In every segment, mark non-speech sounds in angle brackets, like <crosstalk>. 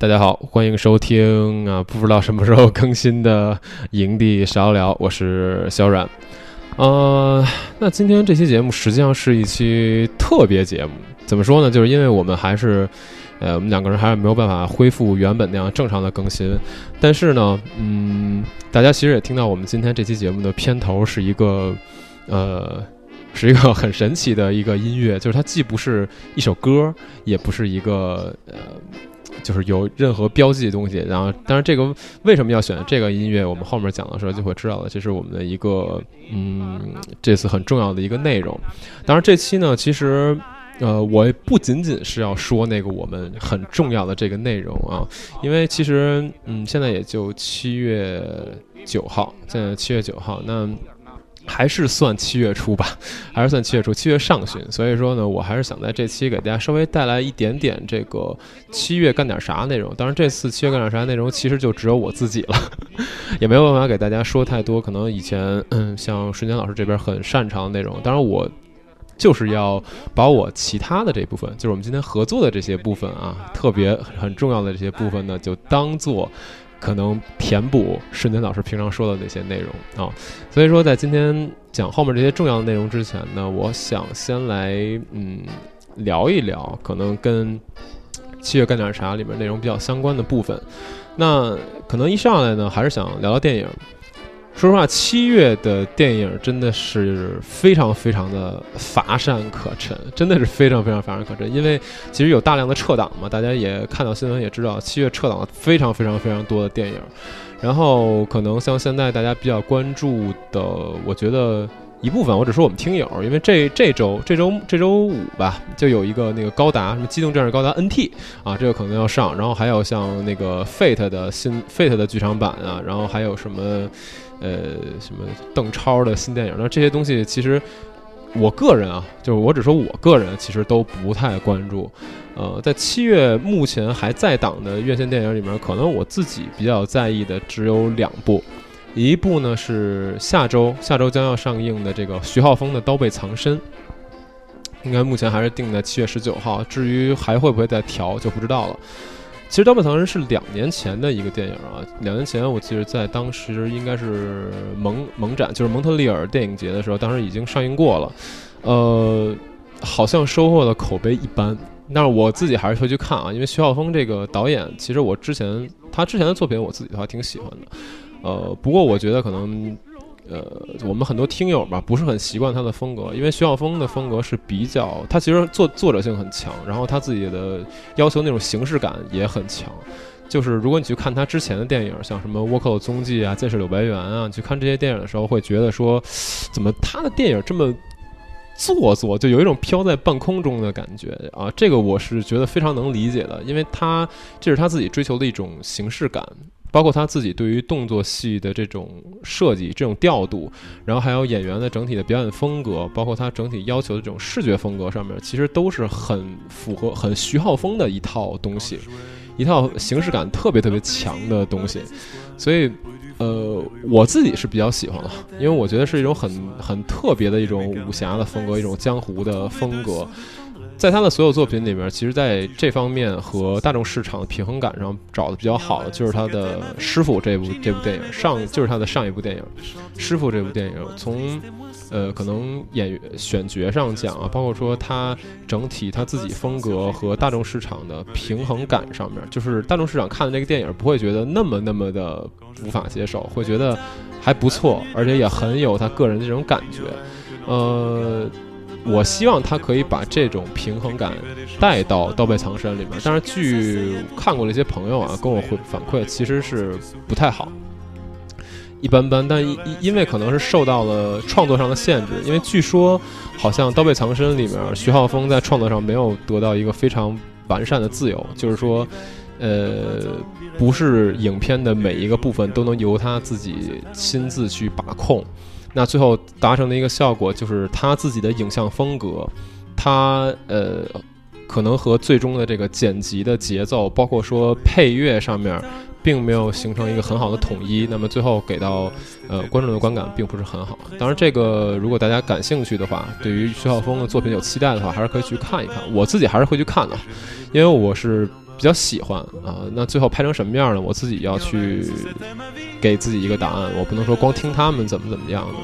大家好，欢迎收听啊，不知道什么时候更新的营地少聊，我是小阮。呃，那今天这期节目实际上是一期特别节目，怎么说呢？就是因为我们还是，呃，我们两个人还是没有办法恢复原本那样正常的更新。但是呢，嗯，大家其实也听到我们今天这期节目的片头是一个，呃，是一个很神奇的一个音乐，就是它既不是一首歌，也不是一个呃。就是有任何标记的东西，然后当然这个为什么要选这个音乐，我们后面讲的时候就会知道了。这是我们的一个嗯，这次很重要的一个内容。当然这期呢，其实呃，我不仅仅是要说那个我们很重要的这个内容啊，因为其实嗯，现在也就七月九号，现在七月九号那。还是算七月初吧，还是算七月初，七月上旬。所以说呢，我还是想在这期给大家稍微带来一点点这个七月干点啥内容。当然，这次七月干点啥内容，其实就只有我自己了，<laughs> 也没有办法给大家说太多。可能以前嗯，像瞬间老师这边很擅长的内容，当然我就是要把我其他的这部分，就是我们今天合作的这些部分啊，特别很重要的这些部分呢，就当做。可能填补瞬间老师平常说的那些内容啊，所以说在今天讲后面这些重要的内容之前呢，我想先来嗯聊一聊可能跟七月干点啥里面内容比较相关的部分。那可能一上来呢，还是想聊聊电影。说实话，七月的电影真的是非常非常的乏善可陈，真的是非常非常乏善可陈。因为其实有大量的撤档嘛，大家也看到新闻也知道，七月撤档了非常非常非常多的电影。然后可能像现在大家比较关注的，我觉得一部分，我只说我们听友，因为这这周这周这周五吧，就有一个那个高达什么机动战士高达 NT 啊，这个可能要上。然后还有像那个 Fate 的新 Fate 的剧场版啊，然后还有什么。呃，什么邓超的新电影？那这些东西其实，我个人啊，就是我只说我个人，其实都不太关注。呃，在七月目前还在档的院线电影里面，可能我自己比较在意的只有两部，一部呢是下周下周将要上映的这个徐浩峰的《刀背藏身》，应该目前还是定在七月十九号。至于还会不会再调，就不知道了。其实《刀背藏人》是两年前的一个电影啊，两年前我记得在当时应该是蒙蒙展，就是蒙特利尔电影节的时候，当时已经上映过了，呃，好像收获的口碑一般，但是我自己还是会去看啊，因为徐浩峰这个导演，其实我之前他之前的作品我自己的话挺喜欢的，呃，不过我觉得可能。呃，我们很多听友吧，不是很习惯他的风格，因为徐晓峰的风格是比较，他其实作作者性很强，然后他自己的要求那种形式感也很强。就是如果你去看他之前的电影，像什么《倭寇的踪迹》啊，《剑士柳白猿》啊，你去看这些电影的时候，会觉得说，怎么他的电影这么做作，就有一种飘在半空中的感觉啊。这个我是觉得非常能理解的，因为他这是他自己追求的一种形式感。包括他自己对于动作戏的这种设计、这种调度，然后还有演员的整体的表演风格，包括他整体要求的这种视觉风格上面，其实都是很符合、很徐浩峰的一套东西，一套形式感特别特别强的东西。所以，呃，我自己是比较喜欢的，因为我觉得是一种很很特别的一种武侠的风格，一种江湖的风格。在他的所有作品里面，其实在这方面和大众市场的平衡感上找的比较好的，就是他的《师傅》这部这部电影上，就是他的上一部电影《师傅》这部电影，从呃可能演员选角上讲啊，包括说他整体他自己风格和大众市场的平衡感上面，就是大众市场看的这个电影不会觉得那么那么的无法接受，会觉得还不错，而且也很有他个人的这种感觉，呃。我希望他可以把这种平衡感带到《刀背藏身》里面，但是据看过的一些朋友啊，跟我回反馈，其实是不太好，一般般。但因因为可能是受到了创作上的限制，因为据说好像《刀背藏身》里面徐浩峰在创作上没有得到一个非常完善的自由，就是说，呃，不是影片的每一个部分都能由他自己亲自去把控。那最后达成的一个效果就是他自己的影像风格，他呃可能和最终的这个剪辑的节奏，包括说配乐上面，并没有形成一个很好的统一。那么最后给到呃观众的观感并不是很好。当然，这个如果大家感兴趣的话，对于徐浩峰的作品有期待的话，还是可以去看一看。我自己还是会去看的，因为我是。比较喜欢啊。那最后拍成什么样呢？我自己要去给自己一个答案，我不能说光听他们怎么怎么样的。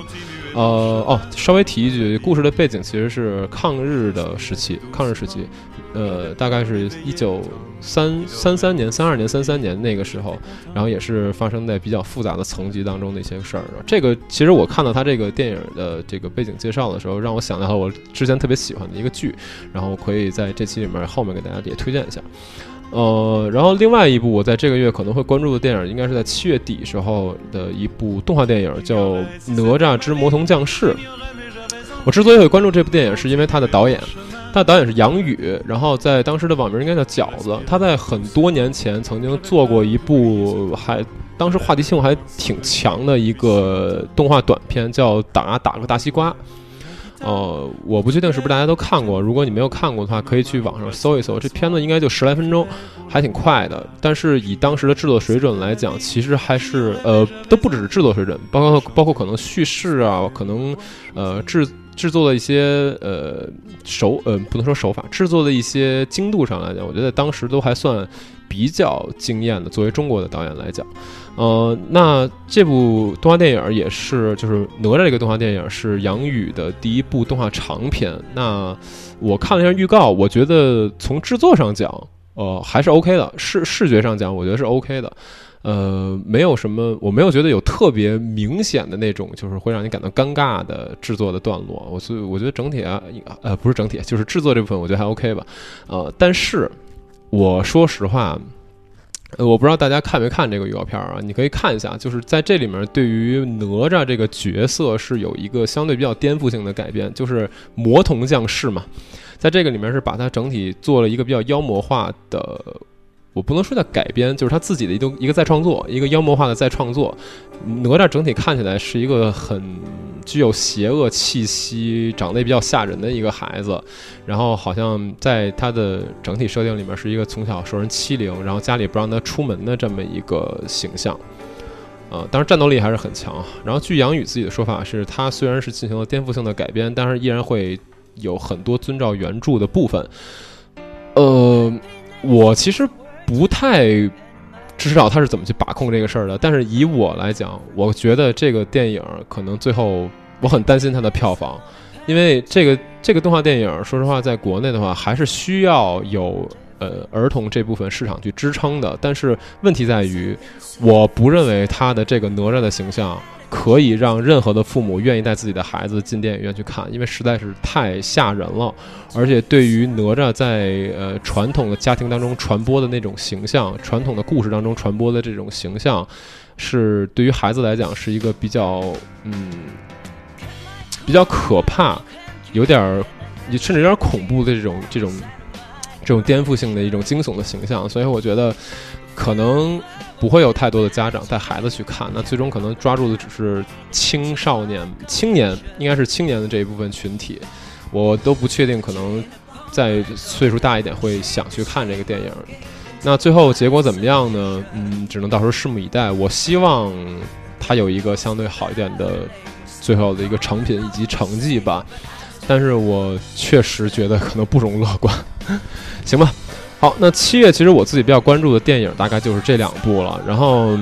呃哦，稍微提一句，故事的背景其实是抗日的时期，抗日时期，呃，大概是一九三三三年、三二年、三三年那个时候，然后也是发生在比较复杂的层级当中的一些事儿。这个其实我看到他这个电影的这个背景介绍的时候，让我想到了我之前特别喜欢的一个剧，然后可以在这期里面后面给大家也推荐一下。呃，然后另外一部我在这个月可能会关注的电影，应该是在七月底时候的一部动画电影，叫《哪吒之魔童降世》。我之所以会关注这部电影，是因为它的导演，它的导演是杨宇，然后在当时的网名应该叫饺子。他在很多年前曾经做过一部，还当时话题性还挺强的一个动画短片，叫《打打个大西瓜》。呃，我不确定是不是大家都看过。如果你没有看过的话，可以去网上搜一搜。这片子应该就十来分钟，还挺快的。但是以当时的制作水准来讲，其实还是呃，都不只是制作水准，包括包括可能叙事啊，可能呃制制作的一些呃手呃不能说手法，制作的一些精度上来讲，我觉得当时都还算比较惊艳的。作为中国的导演来讲。呃，那这部动画电影也是，就是哪吒这个动画电影是杨宇的第一部动画长片。那我看了一下预告，我觉得从制作上讲，呃，还是 OK 的。视视觉上讲，我觉得是 OK 的。呃，没有什么，我没有觉得有特别明显的那种，就是会让你感到尴尬的制作的段落。我所以我觉得整体啊，呃，不是整体，就是制作这部分，我觉得还 OK 吧。呃，但是我说实话。呃，我不知道大家看没看这个预告片啊？你可以看一下，就是在这里面，对于哪吒这个角色是有一个相对比较颠覆性的改变，就是魔童降世嘛，在这个里面是把它整体做了一个比较妖魔化的。我不能说叫改编，就是他自己的一个一个再创作，一个妖魔化的再创作。哪吒整体看起来是一个很具有邪恶气息、长得也比较吓人的一个孩子，然后好像在他的整体设定里面是一个从小受人欺凌，然后家里不让他出门的这么一个形象。呃，当然战斗力还是很强。然后据杨宇自己的说法是，他虽然是进行了颠覆性的改编，但是依然会有很多遵照原著的部分。呃，我其实。不太知道他是怎么去把控这个事儿的，但是以我来讲，我觉得这个电影可能最后我很担心它的票房，因为这个这个动画电影，说实话，在国内的话还是需要有呃儿童这部分市场去支撑的。但是问题在于，我不认为他的这个哪吒的形象。可以让任何的父母愿意带自己的孩子进电影院去看，因为实在是太吓人了。而且对于哪吒在呃传统的家庭当中传播的那种形象，传统的故事当中传播的这种形象，是对于孩子来讲是一个比较嗯比较可怕，有点儿甚至有点恐怖的这种这种这种颠覆性的一种惊悚的形象。所以我觉得可能。不会有太多的家长带孩子去看，那最终可能抓住的只是青少年、青年，应该是青年的这一部分群体。我都不确定，可能在岁数大一点会想去看这个电影。那最后结果怎么样呢？嗯，只能到时候拭目以待。我希望它有一个相对好一点的最后的一个成品以及成绩吧。但是我确实觉得可能不容乐观。<laughs> 行吧。好，那七月其实我自己比较关注的电影大概就是这两部了。然后，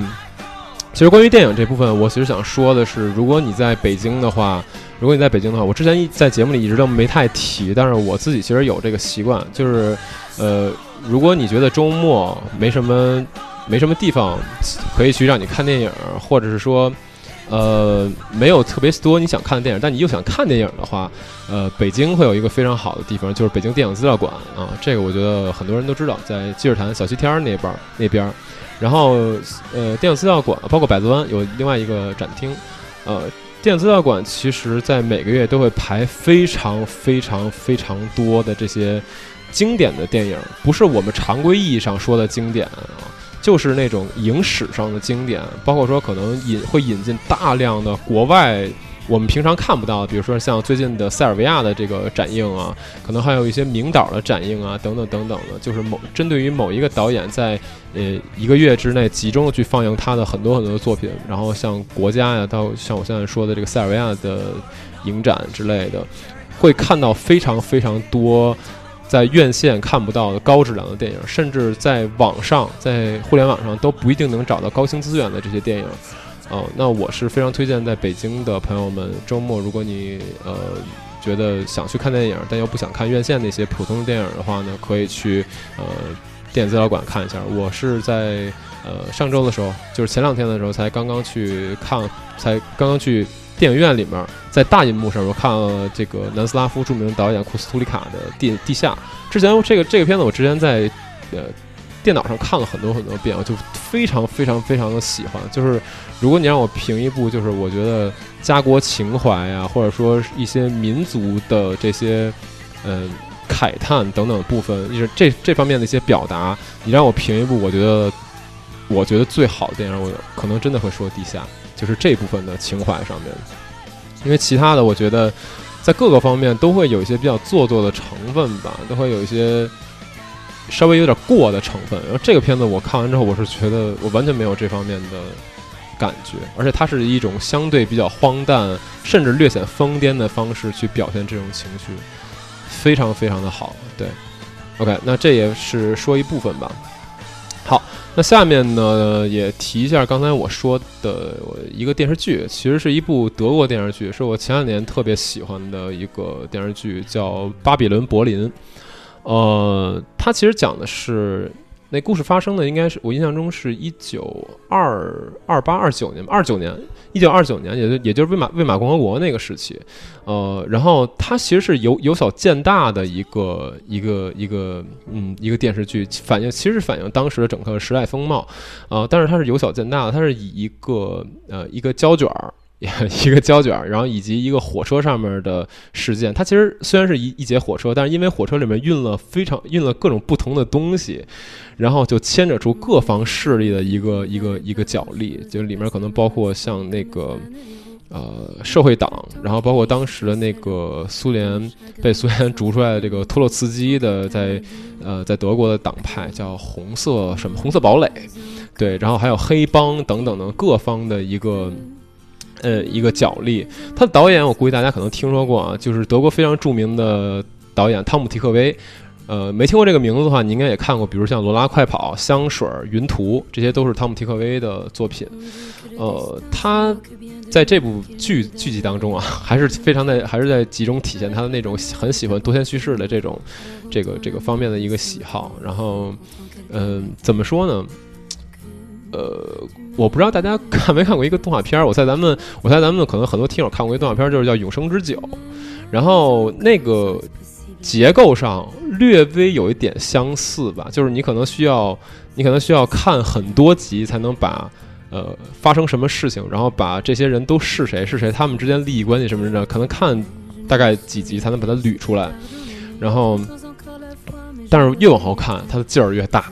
其实关于电影这部分，我其实想说的是，如果你在北京的话，如果你在北京的话，我之前一在节目里一直都没太提，但是我自己其实有这个习惯，就是，呃，如果你觉得周末没什么没什么地方可以去让你看电影，或者是说。呃，没有特别多你想看的电影，但你又想看电影的话，呃，北京会有一个非常好的地方，就是北京电影资料馆啊。这个我觉得很多人都知道，在积水潭小西天那边那边。然后，呃，电影资料馆包括百子湾有另外一个展厅。呃，电影资料馆其实在每个月都会排非常非常非常多的这些经典的电影，不是我们常规意义上说的经典啊。就是那种影史上的经典，包括说可能引会引进大量的国外我们平常看不到，比如说像最近的塞尔维亚的这个展映啊，可能还有一些名导的展映啊，等等等等的，就是某针对于某一个导演在呃一个月之内集中的去放映他的很多很多的作品，然后像国家呀，到像我现在说的这个塞尔维亚的影展之类的，会看到非常非常多。在院线看不到的高质量的电影，甚至在网上，在互联网上都不一定能找到高清资源的这些电影。哦，那我是非常推荐在北京的朋友们，周末如果你呃觉得想去看电影，但又不想看院线那些普通的电影的话呢，可以去呃电影资料馆看一下。我是在呃上周的时候，就是前两天的时候才刚刚去看，才刚刚去电影院里面，在大银幕上我看了这个南斯拉夫著名导演库斯图里卡的《地地下》。之前这个这个片子我之前在呃电脑上看了很多很多遍，我就非常非常非常的喜欢，就是。如果你让我评一部，就是我觉得家国情怀呀，或者说一些民族的这些，嗯，慨叹等等部分，就是这这方面的一些表达，你让我评一部，我觉得我觉得最好的电影，我可能真的会说《地下》，就是这部分的情怀上面，因为其他的，我觉得在各个方面都会有一些比较做作的成分吧，都会有一些稍微有点过的成分。然后这个片子我看完之后，我是觉得我完全没有这方面的。感觉，而且它是一种相对比较荒诞，甚至略显疯癫的方式去表现这种情绪，非常非常的好。对，OK，那这也是说一部分吧。好，那下面呢也提一下刚才我说的一个电视剧，其实是一部德国电视剧，是我前两年特别喜欢的一个电视剧，叫《巴比伦柏林》。呃，它其实讲的是。那故事发生的应该是我印象中是一九二二八二九年，二九年，一九二九年，也就也就是魏玛魏玛共和国那个时期，呃，然后它其实是由由小见大的一个一个一个嗯一个电视剧，反映其实反映当时的整个时代风貌，呃，但是它是由小见大的，它是以一个呃一个胶卷儿。<laughs> 一个胶卷，然后以及一个火车上面的事件。它其实虽然是一一节火车，但是因为火车里面运了非常运了各种不同的东西，然后就牵扯出各方势力的一个一个一个角力。就里面可能包括像那个呃社会党，然后包括当时的那个苏联被苏联 <laughs> 逐出来的这个托洛茨基的在呃在德国的党派叫红色什么红色堡垒，对，然后还有黑帮等等的各方的一个。呃，一个角力，他的导演我估计大家可能听说过啊，就是德国非常著名的导演汤姆提克威。呃，没听过这个名字的话，你应该也看过，比如像《罗拉快跑》《香水》《云图》，这些都是汤姆提克威的作品。呃，他在这部剧剧集当中啊，还是非常在，还是在集中体现他的那种很喜欢多线叙事的这种这个这个方面的一个喜好。然后，嗯，怎么说呢？呃，我不知道大家看没看过一个动画片儿。我猜咱们，<laughs> 我猜咱们可能很多听友看过一个动画片儿，就是叫《永生之酒》。然后那个结构上略微有一点相似吧，就是你可能需要，你可能需要看很多集才能把呃发生什么事情，然后把这些人都是谁是谁，他们之间利益关系什么的，可能看大概几集才能把它捋出来。然后，但是越往后看，它的劲儿越大。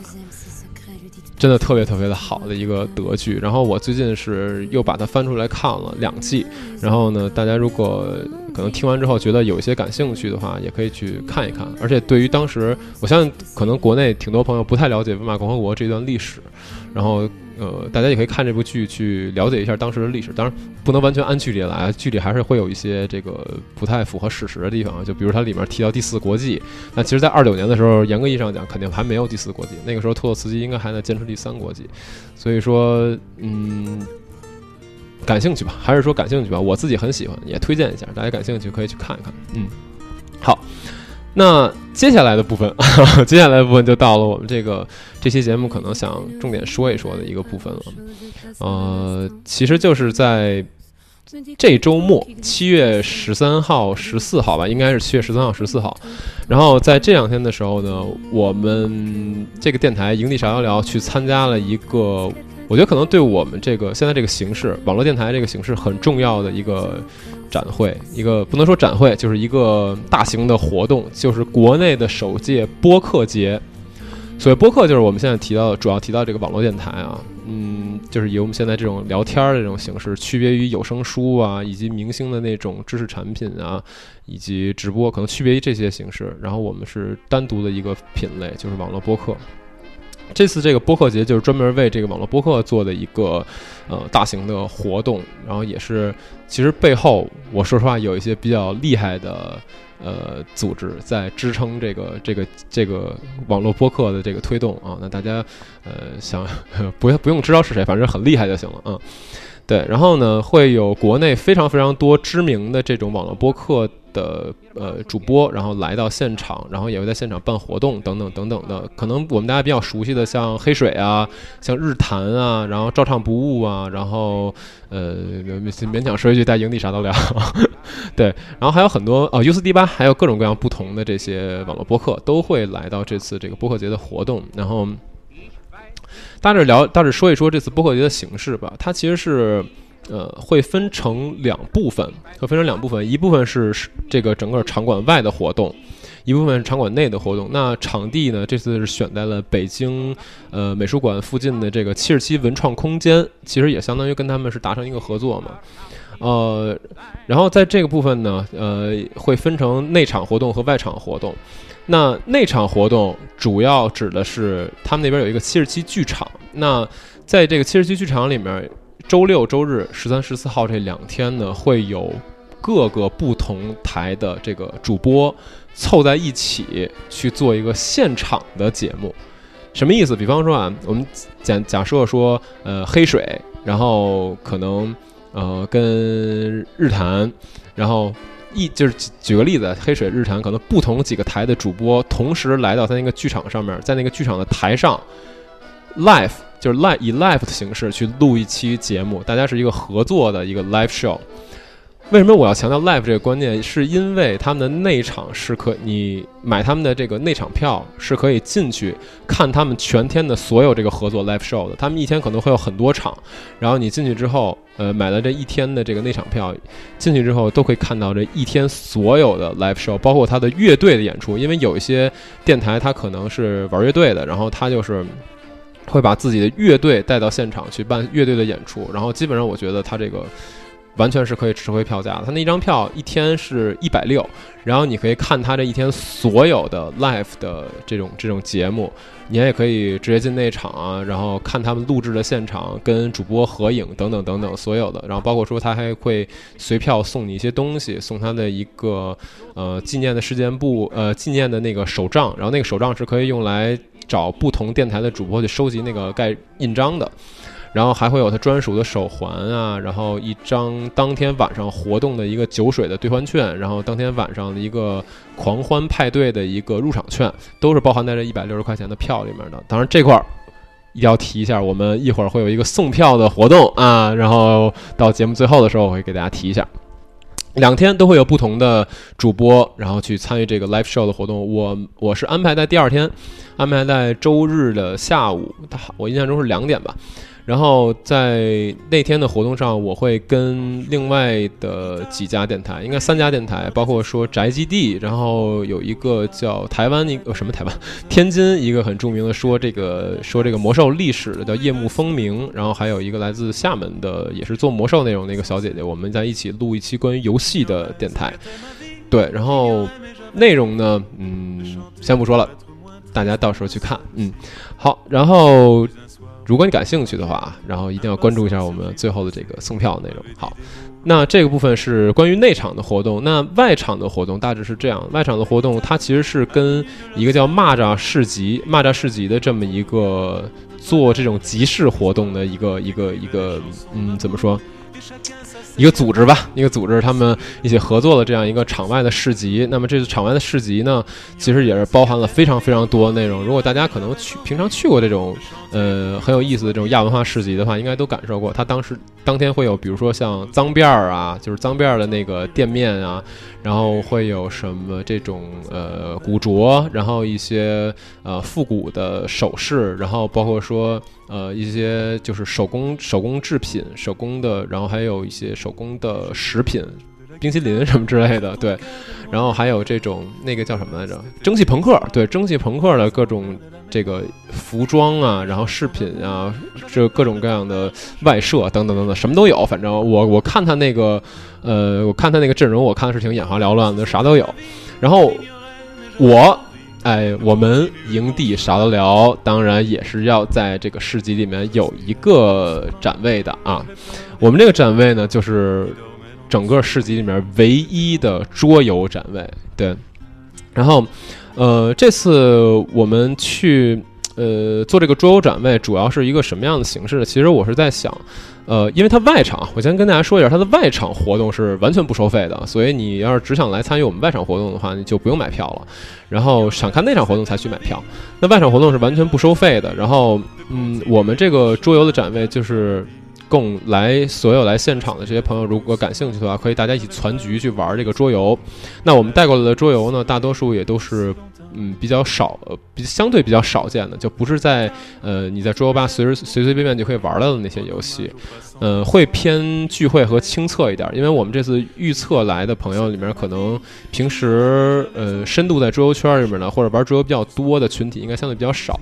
真的特别特别的好的一个德剧，然后我最近是又把它翻出来看了两季，然后呢，大家如果可能听完之后觉得有一些感兴趣的话，也可以去看一看。而且对于当时，我相信可能国内挺多朋友不太了解罗马共和国这段历史，然后。呃，大家也可以看这部剧去了解一下当时的历史，当然不能完全按剧里来，剧里还是会有一些这个不太符合事实的地方。就比如它里面提到第四国际，那其实，在二九年的时候，严格意义上讲，肯定还没有第四国际，那个时候托洛茨基应该还在坚持第三国际。所以说，嗯，感兴趣吧，还是说感兴趣吧？我自己很喜欢，也推荐一下，大家感兴趣可以去看一看。嗯，好。那接下来的部分，<laughs> 接下来的部分就到了我们这个这期节目可能想重点说一说的一个部分了。呃，其实就是在这周末，七月十三号、十四号吧，应该是七月十三号、十四号。然后在这两天的时候呢，我们这个电台营地啥聊聊去参加了一个，我觉得可能对我们这个现在这个形式，网络电台这个形式很重要的一个。展会一个不能说展会，就是一个大型的活动，就是国内的首届播客节。所谓播客，就是我们现在提到主要提到这个网络电台啊，嗯，就是以我们现在这种聊天的这种形式，区别于有声书啊，以及明星的那种知识产品啊，以及直播，可能区别于这些形式。然后我们是单独的一个品类，就是网络播客。这次这个播客节就是专门为这个网络播客做的一个呃大型的活动，然后也是其实背后我说实话有一些比较厉害的呃组织在支撑这个这个这个网络播客的这个推动啊。那大家呃想 <laughs> 不不用知道是谁，反正很厉害就行了啊。对，然后呢，会有国内非常非常多知名的这种网络播客的呃主播，然后来到现场，然后也会在现场办活动等等等等的。可能我们大家比较熟悉的，像黑水啊，像日坛啊，然后照唱不误啊，然后呃勉勉强说一句，带营地啥都聊。<laughs> 对，然后还有很多哦 u 四 D 八，还有各种各样不同的这些网络播客都会来到这次这个播客节的活动，然后。大致聊，大致说一说这次播客节的形式吧。它其实是，呃，会分成两部分，会分成两部分。一部分是这个整个场馆外的活动，一部分是场馆内的活动。那场地呢，这次是选在了北京，呃，美术馆附近的这个七十七文创空间，其实也相当于跟他们是达成一个合作嘛。呃，然后在这个部分呢，呃，会分成内场活动和外场活动。那那场活动主要指的是他们那边有一个七十七剧场。那在这个七十七剧场里面，周六周日十三十四号这两天呢，会有各个不同台的这个主播凑在一起去做一个现场的节目。什么意思？比方说啊，我们假假设说，呃，黑水，然后可能呃跟日坛，然后。一就是举个例子，黑水日产可能不同几个台的主播同时来到他那个剧场上面，在那个剧场的台上，live 就是 live 以 live 的形式去录一期节目，大家是一个合作的一个 live show。为什么我要强调 live 这个观念？是因为他们的内场是可你买他们的这个内场票是可以进去看他们全天的所有这个合作 live show 的。他们一天可能会有很多场，然后你进去之后，呃，买了这一天的这个内场票，进去之后都可以看到这一天所有的 live show，包括他的乐队的演出。因为有一些电台他可能是玩乐队的，然后他就是会把自己的乐队带到现场去办乐队的演出。然后基本上我觉得他这个。完全是可以吃回票价的。他那一张票一天是一百六，然后你可以看他这一天所有的 live 的这种这种节目，你也可以直接进内场啊，然后看他们录制的现场，跟主播合影等等等等所有的。然后包括说他还会随票送你一些东西，送他的一个呃纪念的事件簿，呃纪念的那个手账，然后那个手账是可以用来找不同电台的主播去收集那个盖印章的。然后还会有他专属的手环啊，然后一张当天晚上活动的一个酒水的兑换券，然后当天晚上的一个狂欢派对的一个入场券，都是包含在这一百六十块钱的票里面的。当然这块儿一定要提一下，我们一会儿会有一个送票的活动啊，然后到节目最后的时候我会给大家提一下。两天都会有不同的主播，然后去参与这个 live show 的活动。我我是安排在第二天，安排在周日的下午，我印象中是两点吧。然后在那天的活动上，我会跟另外的几家电台，应该三家电台，包括说宅基地，然后有一个叫台湾一个什么台湾，天津一个很著名的说这个 <laughs> 说这个魔兽历史的叫夜幕风鸣，然后还有一个来自厦门的也是做魔兽内容的一个小姐姐，我们在一起录一期关于游戏的电台。对，然后内容呢，嗯，先不说了，大家到时候去看。嗯，好，然后。如果你感兴趣的话，然后一定要关注一下我们最后的这个送票内容。好，那这个部分是关于内场的活动。那外场的活动大致是这样：外场的活动它其实是跟一个叫蚂蚱市集、蚂蚱市集的这么一个做这种集市活动的一个一个一个，嗯，怎么说？一个组织吧，一个组织，他们一起合作的这样一个场外的市集。那么这次场外的市集呢，其实也是包含了非常非常多的内容。如果大家可能去平常去过这种呃很有意思的这种亚文化市集的话，应该都感受过。他当时当天会有，比如说像脏辫儿啊，就是脏辫儿的那个店面啊，然后会有什么这种呃古着，然后一些呃复古的首饰，然后包括说。呃，一些就是手工手工制品、手工的，然后还有一些手工的食品、冰淇淋什么之类的，对。然后还有这种那个叫什么来着？蒸汽朋克，对，蒸汽朋克的各种这个服装啊，然后饰品啊，这各种各样的外设等等等等，什么都有。反正我我看他那个，呃，我看他那个阵容，我看的是挺眼花缭乱的，啥都有。然后我。哎，我们营地啥都聊，当然也是要在这个市集里面有一个展位的啊。我们这个展位呢，就是整个市集里面唯一的桌游展位。对，然后，呃，这次我们去呃做这个桌游展位，主要是一个什么样的形式呢？其实我是在想。呃，因为它外场，我先跟大家说一下，它的外场活动是完全不收费的，所以你要是只想来参与我们外场活动的话，你就不用买票了。然后想看那场活动才去买票。那外场活动是完全不收费的。然后，嗯，我们这个桌游的展位就是供来所有来现场的这些朋友，如果感兴趣的话，可以大家一起攒局去玩这个桌游。那我们带过来的桌游呢，大多数也都是。嗯，比较少，呃，比相对比较少见的，就不是在呃你在桌游吧随时随随便便就可以玩到的那些游戏，呃，会偏聚会和清测一点，因为我们这次预测来的朋友里面，可能平时呃深度在桌游圈里面呢，或者玩桌游比较多的群体，应该相对比较少。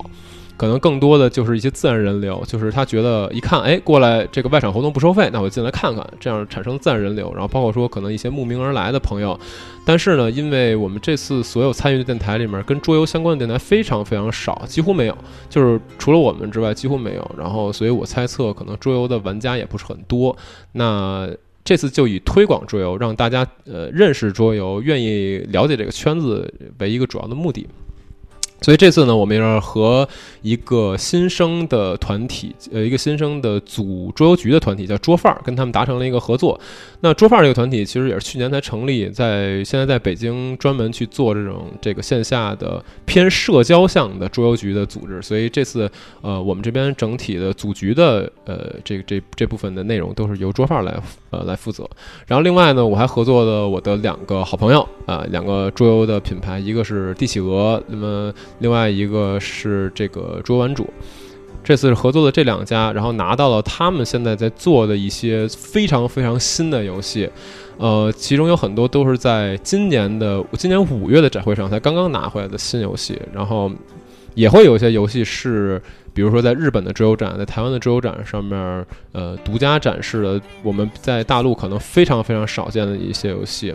可能更多的就是一些自然人流，就是他觉得一看，哎，过来这个外场活动不收费，那我进来看看，这样产生自然人流。然后包括说可能一些慕名而来的朋友，但是呢，因为我们这次所有参与的电台里面，跟桌游相关的电台非常非常少，几乎没有，就是除了我们之外几乎没有。然后，所以我猜测可能桌游的玩家也不是很多。那这次就以推广桌游，让大家呃认识桌游，愿意了解这个圈子为一个主要的目的。所以这次呢，我们要和一个新生的团体，呃，一个新生的组桌游局的团体叫桌范儿，跟他们达成了一个合作。那桌范儿这个团体其实也是去年才成立，在现在在北京专门去做这种这个线下的偏社交向的桌游局的组织。所以这次，呃，我们这边整体的组局的，呃，这这这部分的内容都是由桌范儿来，呃，来负责。然后另外呢，我还合作了我的两个好朋友，啊，两个桌游的品牌，一个是帝企鹅，那么。另外一个是这个桌玩主，这次是合作的这两家，然后拿到了他们现在在做的一些非常非常新的游戏，呃，其中有很多都是在今年的今年五月的展会上才刚刚拿回来的新游戏，然后也会有一些游戏是，比如说在日本的桌游展，在台湾的桌游展上面，呃，独家展示的我们在大陆可能非常非常少见的一些游戏，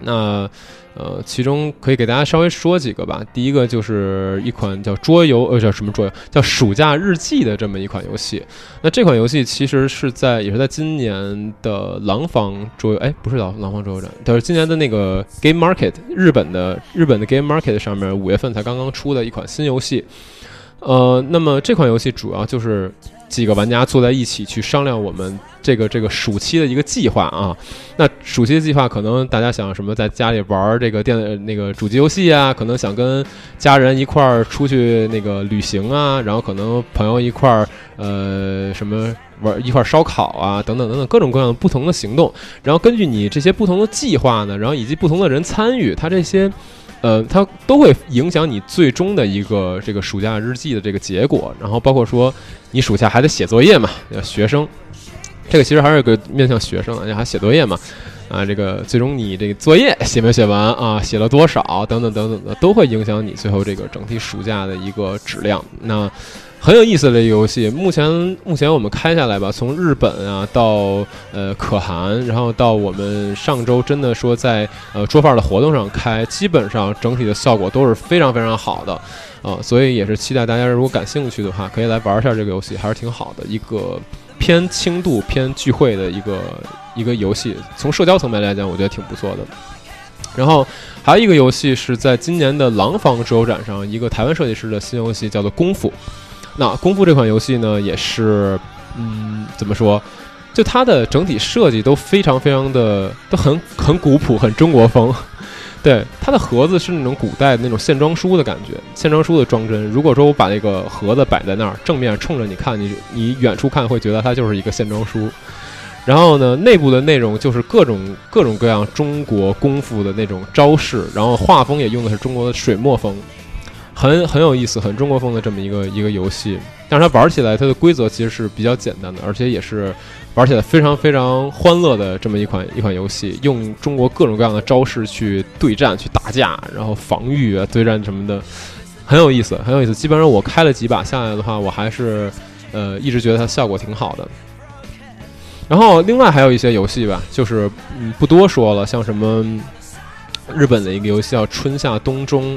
那。呃，其中可以给大家稍微说几个吧。第一个就是一款叫桌游，呃，叫什么桌游？叫暑假日记的这么一款游戏。那这款游戏其实是在，也是在今年的廊坊桌游，哎，不是廊廊坊桌游展，就是今年的那个 Game Market，日本的日本的 Game Market 上面五月份才刚刚出的一款新游戏。呃，那么这款游戏主要就是几个玩家坐在一起去商量我们。这个这个暑期的一个计划啊，那暑期的计划可能大家想什么，在家里玩这个电那个主机游戏啊，可能想跟家人一块儿出去那个旅行啊，然后可能朋友一块儿呃什么玩一块儿烧烤啊，等等等等各种各样的不同的行动，然后根据你这些不同的计划呢，然后以及不同的人参与，它这些呃它都会影响你最终的一个这个暑假日记的这个结果，然后包括说你暑假还得写作业嘛，学生。这个其实还是个面向学生的，你还写作业嘛，啊，这个最终你这个作业写没写完啊，写了多少等等等等的，都会影响你最后这个整体暑假的一个质量。那很有意思的一个游戏，目前目前我们开下来吧，从日本啊到呃可汗，然后到我们上周真的说在呃桌范的活动上开，基本上整体的效果都是非常非常好的，啊，所以也是期待大家如果感兴趣的话，可以来玩一下这个游戏，还是挺好的一个。偏轻度、偏聚会的一个一个游戏，从社交层面来讲，我觉得挺不错的。然后还有一个游戏是在今年的廊坊桌游展上，一个台湾设计师的新游戏叫做《功夫》。那《功夫》这款游戏呢，也是，嗯，怎么说？就它的整体设计都非常非常的都很很古朴、很中国风。<laughs> 对，它的盒子是那种古代那种线装书的感觉，线装书的装帧。如果说我把那个盒子摆在那儿，正面冲着你看，你你远处看会觉得它就是一个线装书。然后呢，内部的内容就是各种各种各样中国功夫的那种招式，然后画风也用的是中国的水墨风，很很有意思，很中国风的这么一个一个游戏。但是它玩起来，它的规则其实是比较简单的，而且也是。玩起来非常非常欢乐的这么一款一款游戏，用中国各种各样的招式去对战、去打架，然后防御啊、对战什么的，很有意思，很有意思。基本上我开了几把下来的话，我还是呃一直觉得它效果挺好的。然后另外还有一些游戏吧，就是嗯不多说了，像什么日本的一个游戏叫《春夏冬中》。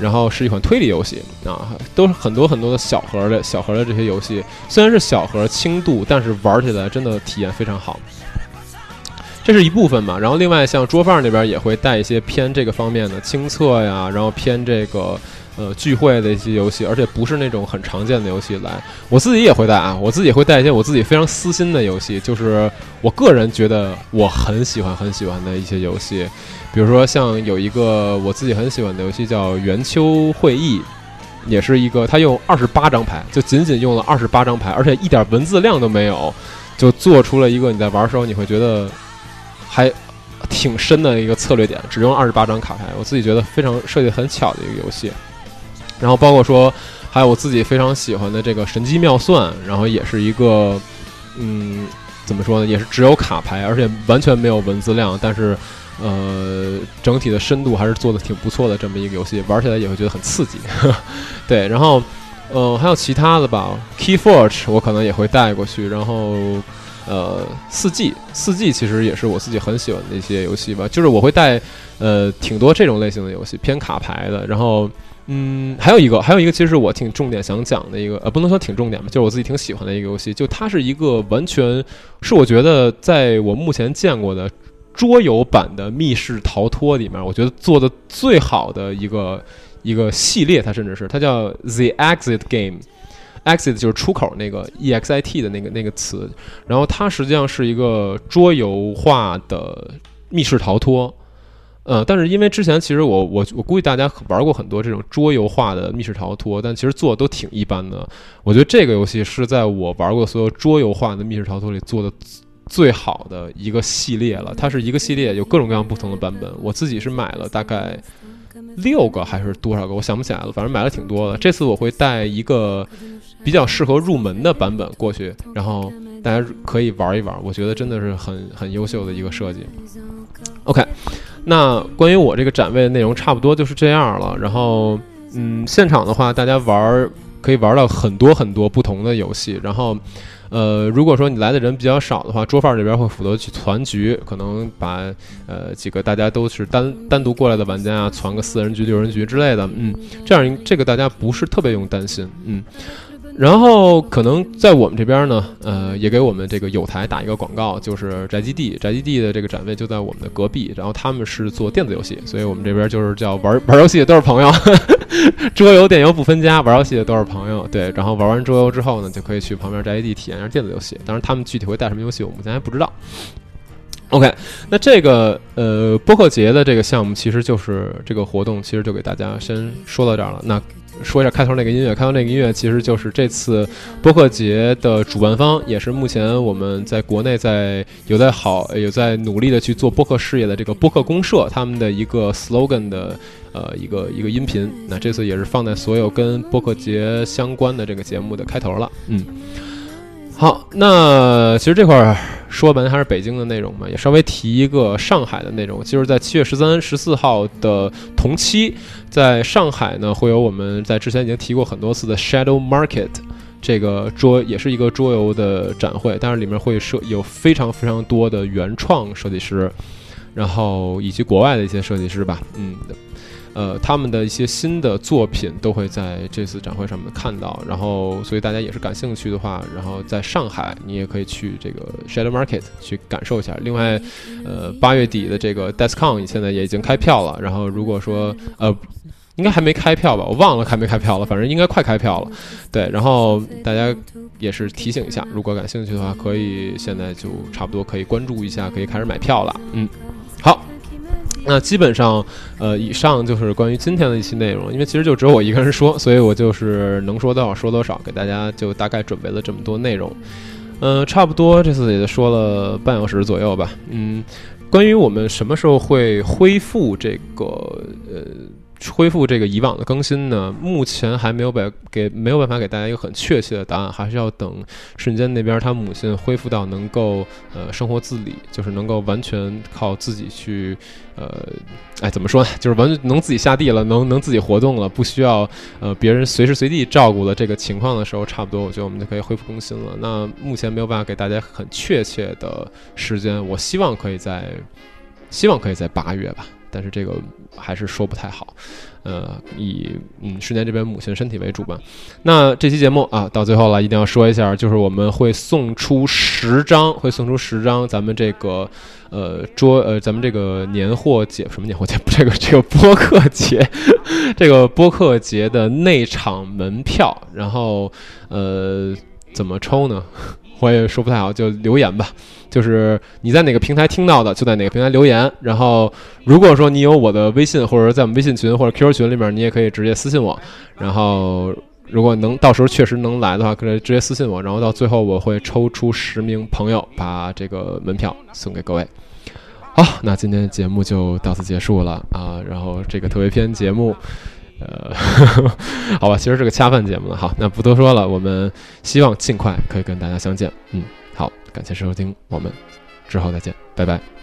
然后是一款推理游戏啊，都是很多很多的小盒的小盒的这些游戏，虽然是小盒轻度，但是玩起来真的体验非常好。这是一部分嘛。然后另外像桌饭那边也会带一些偏这个方面的清测呀，然后偏这个呃聚会的一些游戏，而且不是那种很常见的游戏来。我自己也会带啊，我自己会带一些我自己非常私心的游戏，就是我个人觉得我很喜欢很喜欢的一些游戏。比如说，像有一个我自己很喜欢的游戏叫《圆秋会议》，也是一个，它用二十八张牌，就仅仅用了二十八张牌，而且一点文字量都没有，就做出了一个你在玩的时候你会觉得还挺深的一个策略点。只用二十八张卡牌，我自己觉得非常设计很巧的一个游戏。然后包括说，还有我自己非常喜欢的这个《神机妙算》，然后也是一个，嗯，怎么说呢，也是只有卡牌，而且完全没有文字量，但是。呃，整体的深度还是做的挺不错的，这么一个游戏，玩起来也会觉得很刺激。<laughs> 对，然后，呃，还有其他的吧，Keyforge 我可能也会带过去。然后，呃，四季，四季其实也是我自己很喜欢的一些游戏吧，就是我会带呃挺多这种类型的游戏，偏卡牌的。然后，嗯，还有一个，还有一个，其实我挺重点想讲的一个，呃，不能说挺重点吧，就是我自己挺喜欢的一个游戏，就它是一个完全是我觉得在我目前见过的。桌游版的密室逃脱里面，我觉得做的最好的一个一个系列，它甚至是它叫 The Exit Game，Exit 就是出口那个 E X I T 的那个那个词，然后它实际上是一个桌游化的密室逃脱，呃，但是因为之前其实我我我估计大家玩过很多这种桌游化的密室逃脱，但其实做的都挺一般的。我觉得这个游戏是在我玩过所有桌游化的密室逃脱里做的。最好的一个系列了，它是一个系列，有各种各样不同的版本。我自己是买了大概六个还是多少个，我想不起来了，反正买了挺多的。这次我会带一个比较适合入门的版本过去，然后大家可以玩一玩。我觉得真的是很很优秀的一个设计。OK，那关于我这个展位的内容差不多就是这样了。然后，嗯，现场的话，大家玩可以玩到很多很多不同的游戏，然后。呃，如果说你来的人比较少的话，桌饭这边会负责去团局，可能把呃几个大家都是单单独过来的玩家啊，攒个四人局、六人局之类的，嗯，这样这个大家不是特别用担心，嗯。然后可能在我们这边呢，呃，也给我们这个友台打一个广告，就是宅基地，宅基地的这个展位就在我们的隔壁。然后他们是做电子游戏，所以我们这边就是叫玩玩游戏的都是朋友，桌游、电游不分家，玩游戏的都是朋友。对，然后玩完桌游之后呢，就可以去旁边宅基地体验一下电子游戏。当然，他们具体会带什么游戏，我们目前还不知道。OK，那这个呃播客节的这个项目，其实就是这个活动，其实就给大家先说到这儿了。那。说一下开头那个音乐，开头那个音乐其实就是这次播客节的主办方，也是目前我们在国内在有在好有在努力的去做播客事业的这个播客公社他们的一个 slogan 的呃一个一个音频。那这次也是放在所有跟播客节相关的这个节目的开头了，嗯。好，那其实这块儿说完还是北京的内容嘛，也稍微提一个上海的内容，就是在七月十三、十四号的同期，在上海呢会有我们在之前已经提过很多次的 Shadow Market 这个桌，也是一个桌游的展会，但是里面会设有非常非常多的原创设计师，然后以及国外的一些设计师吧，嗯。呃，他们的一些新的作品都会在这次展会上面看到，然后所以大家也是感兴趣的话，然后在上海你也可以去这个 Shadow Market 去感受一下。另外，呃，八月底的这个 DeskCon 现在也已经开票了，然后如果说呃，应该还没开票吧，我忘了开没开票了，反正应该快开票了。对，然后大家也是提醒一下，如果感兴趣的话，可以现在就差不多可以关注一下，可以开始买票了。嗯，那基本上，呃，以上就是关于今天的一期内容。因为其实就只有我一个人说，所以我就是能说多少说多少，给大家就大概准备了这么多内容。嗯，差不多这次也就说了半小时左右吧。嗯，关于我们什么时候会恢复这个，呃。恢复这个以往的更新呢？目前还没有把给没有办法给大家一个很确切的答案，还是要等瞬间那边他母亲恢复到能够呃生活自理，就是能够完全靠自己去呃，哎怎么说呢？就是完全能自己下地了，能能自己活动了，不需要呃别人随时随地照顾了这个情况的时候，差不多我觉得我们就可以恢复更新了。那目前没有办法给大家很确切的时间，我希望可以在希望可以在八月吧。但是这个还是说不太好。呃，以嗯世年这边母亲的身体为主吧。那这期节目啊，到最后了，一定要说一下，就是我们会送出十张，会送出十张咱们这个呃桌呃咱们这个年货节什么年货节？这个这个播客节，这个播客节的内场门票。然后呃，怎么抽呢？我也说不太好，就留言吧。就是你在哪个平台听到的，就在哪个平台留言。然后，如果说你有我的微信，或者说在我们微信群或者 QQ 群里面，你也可以直接私信我。然后，如果能到时候确实能来的话，可以直接私信我。然后到最后，我会抽出十名朋友，把这个门票送给各位。好，那今天的节目就到此结束了啊。然后这个特别篇节目，呃，<laughs> 好吧，其实是个恰饭节目了。好，那不多说了，我们希望尽快可以跟大家相见。嗯。好，感谢收听，我们之后再见，拜拜。